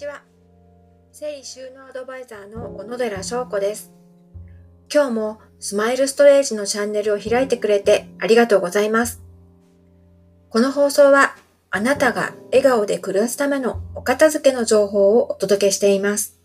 ちは。整理収納アドバイザーの小野寺翔子です。今日もスマイルストレージのチャンネルを開いてくれてありがとうございます。この放送はあなたが笑顔で暮らすためのお片付けの情報をお届けしています。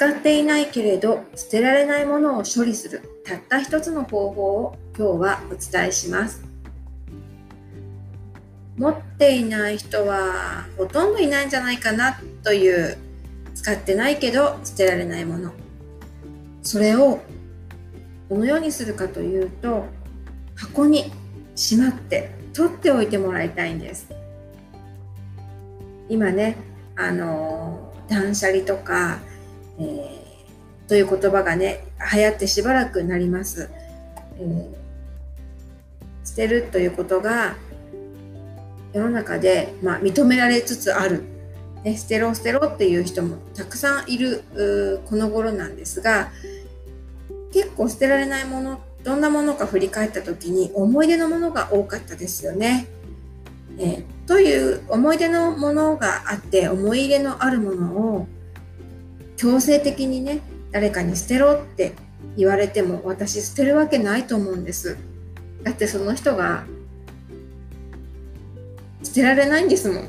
使っていないけれど捨てられないものを処理するたった一つの方法を今日はお伝えします。持っていない人はほとんどいないんじゃないかなという使ってないけど捨てられないもの。それをどのようにするかというと箱にしまって取っておいてもらいたいんです。今ねあの断捨離とかえー、という言葉がね流行ってしばらくなります、えー、捨てるということが世の中で、まあ、認められつつある、ね、捨てろ捨てろっていう人もたくさんいるこの頃なんですが結構捨てられないものどんなものか振り返った時に思い出のものが多かったですよね。えー、という思い出のものがあって思い入れのあるものを強制的にね誰かに捨てろって言われても私捨てるわけないと思うんです。だってその人が捨てられないんですもん。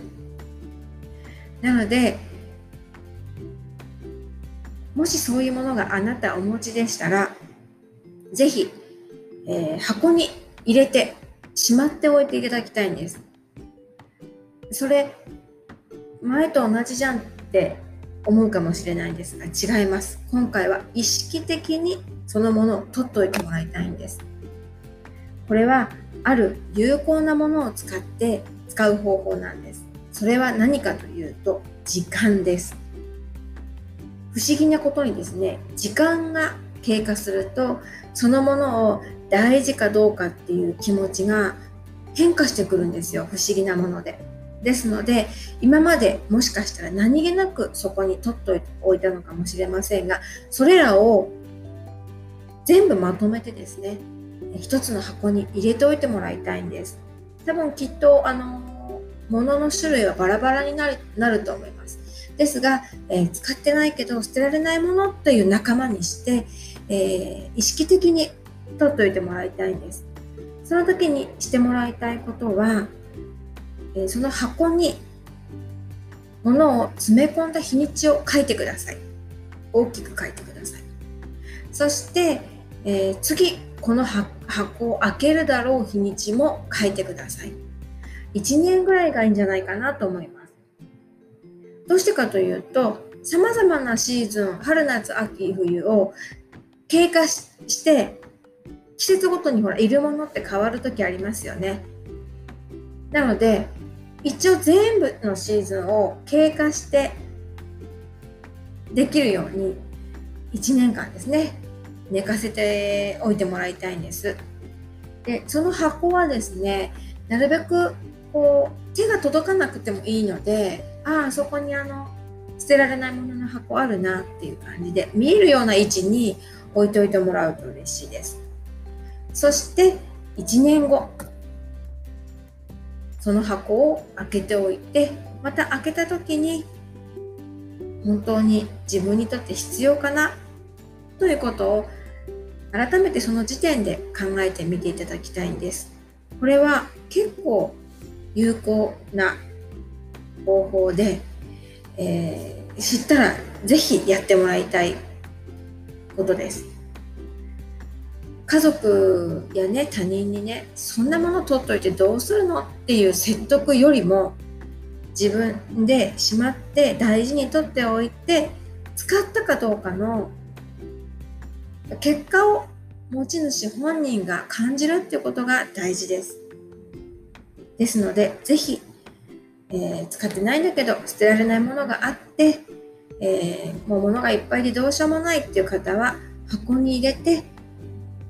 なのでもしそういうものがあなたお持ちでしたら是非、えー、箱に入れてしまっておいていただきたいんです。それ前と同じじゃんって思うかもしれないんです。が違います。今回は意識的にそのものを取っておいてもらいたいんです。これはある有効なものを使って使う方法なんです。それは何かというと時間です。不思議なことにですね時間が経過するとそのものを大事かどうかっていう気持ちが変化してくるんですよ。不思議なもので。ですので今までもしかしたら何気なくそこに取っておいたのかもしれませんがそれらを全部まとめてですね一つの箱に入れておいてもらいたいんです。多分きっとあの物の種類はバラバラになるなると思います。ですが、えー、使ってないけど捨てられないものという仲間にして、えー、意識的に取っておいてもらいたいんです。その時にしてもらいたいことはえその箱に物を詰め込んだ日にちを書いてください。大きく書いてください。そして、えー、次、この箱を開けるだろう日にちも書いてください。1年ぐらいがいいんじゃないかなと思います。どうしてかというと、様々なシーズン、春夏秋冬を経過して、季節ごとにほら、いるものって変わる時ありますよね。なので、一応全部のシーズンを経過してできるように1年間ですね寝かせておいてもらいたいんです。でその箱はですねなるべくこう手が届かなくてもいいのでああそこにあの捨てられないものの箱あるなっていう感じで見えるような位置に置いておいてもらうと嬉しいです。そして1年後。その箱を開けておいてまた開けた時に本当に自分にとって必要かなということを改めてその時点で考えてみていただきたいんです。これは結構有効な方法で、えー、知ったら是非やってもらいたいことです。家族やね他人にねそんなもの取っといてどうするのっていう説得よりも自分でしまって大事に取っておいて使ったかどうかの結果を持ち主本人が感じるっていうことが大事です。ですので是非、えー、使ってないんだけど捨てられないものがあって、えー、もう物がいっぱいでどうしようもないっていう方は箱に入れて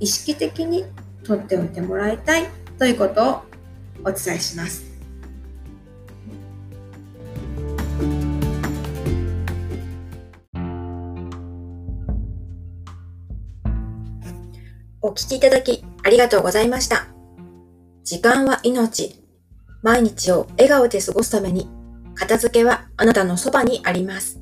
意識的にとっておいてもらいたいということをお伝えします。お聞きいただきありがとうございました。時間は命。毎日を笑顔で過ごすために、片付けはあなたのそばにあります。